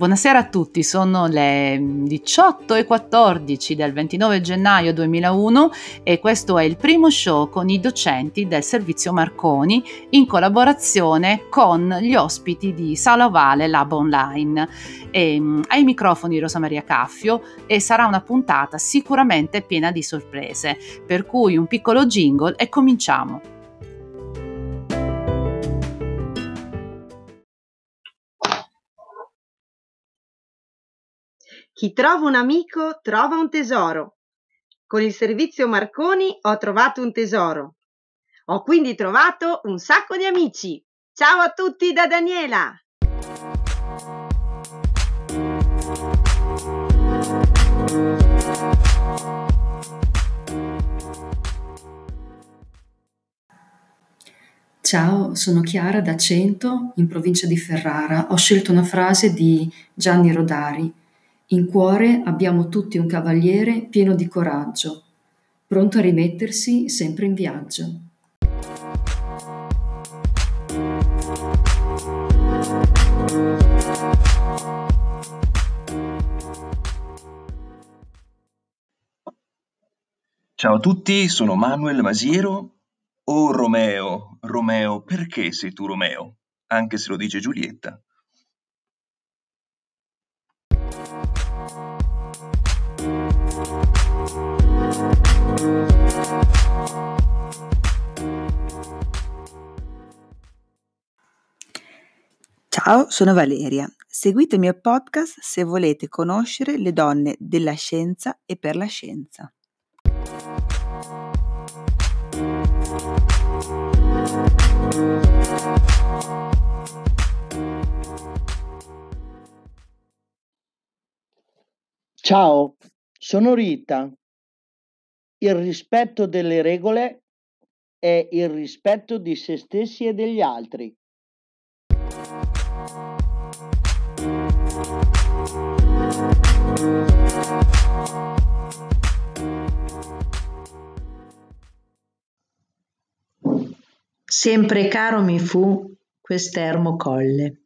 Buonasera a tutti, sono le 18 e 14 del 29 gennaio 2001 e questo è il primo show con i docenti del servizio Marconi in collaborazione con gli ospiti di Sala Ovale Lab Online. E, mm, ai microfoni Rosa Maria Caffio e sarà una puntata sicuramente piena di sorprese, per cui un piccolo jingle e cominciamo. Chi trova un amico trova un tesoro. Con il servizio Marconi ho trovato un tesoro. Ho quindi trovato un sacco di amici. Ciao a tutti da Daniela! Ciao, sono Chiara da Cento, in provincia di Ferrara. Ho scelto una frase di Gianni Rodari in cuore abbiamo tutti un cavaliere pieno di coraggio, pronto a rimettersi sempre in viaggio. Ciao a tutti, sono Manuel Masiero. Oh Romeo, Romeo, perché sei tu Romeo? Anche se lo dice Giulietta. Ciao, sono Valeria. Seguite il mio podcast se volete conoscere le donne della scienza e per la scienza. Ciao, sono Rita. Il rispetto delle regole è il rispetto di se stessi e degli altri. Sempre caro mi fu quest'ermo colle.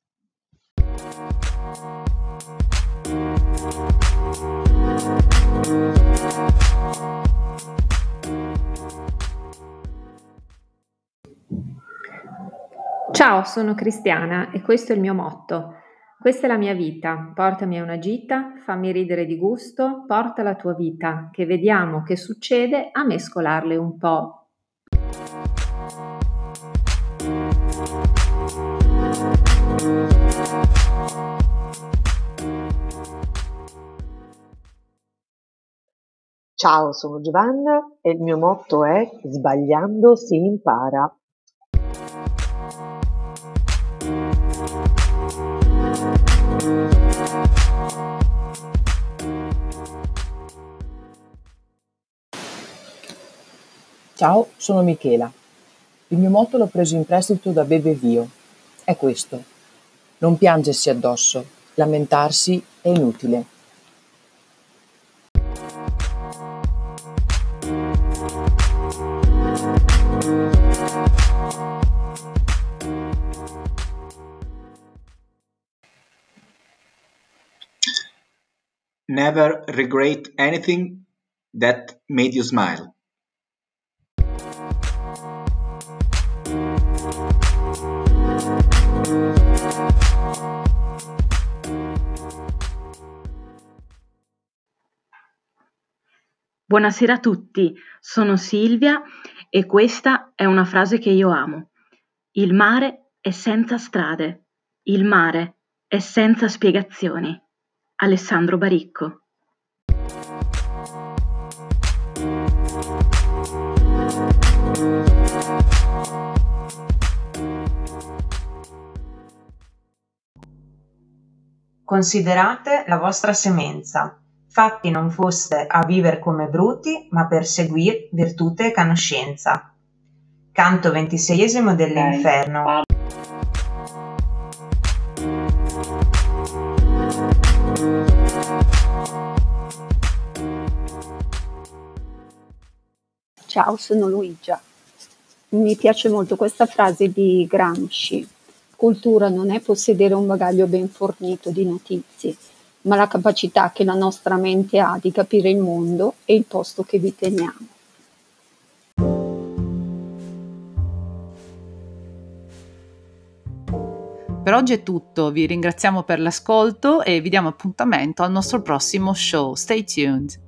Ciao, sono Cristiana e questo è il mio motto. Questa è la mia vita, portami a una gita, fammi ridere di gusto, porta la tua vita, che vediamo che succede a mescolarle un po'. Ciao, sono Giovanna e il mio motto è Sbagliando si impara. Ciao, sono Michela. Il mio motto l'ho preso in prestito da Bebe Vio. È questo. Non piangersi addosso, lamentarsi è inutile. Never regret anything that made you smile. Buonasera a tutti, sono Silvia e questa è una frase che io amo. Il mare è senza strade, il mare è senza spiegazioni. Alessandro Baricco. Considerate la vostra semenza Fatti non foste a viver come bruti, ma per seguir virtute e conoscenza. Canto ventiseiesimo dell'Inferno. Ciao, sono Luigia. Mi piace molto questa frase di Gramsci. cultura non è possedere un bagaglio ben fornito di notizie, ma la capacità che la nostra mente ha di capire il mondo e il posto che vi teniamo. Per oggi è tutto, vi ringraziamo per l'ascolto e vi diamo appuntamento al nostro prossimo show. Stay tuned!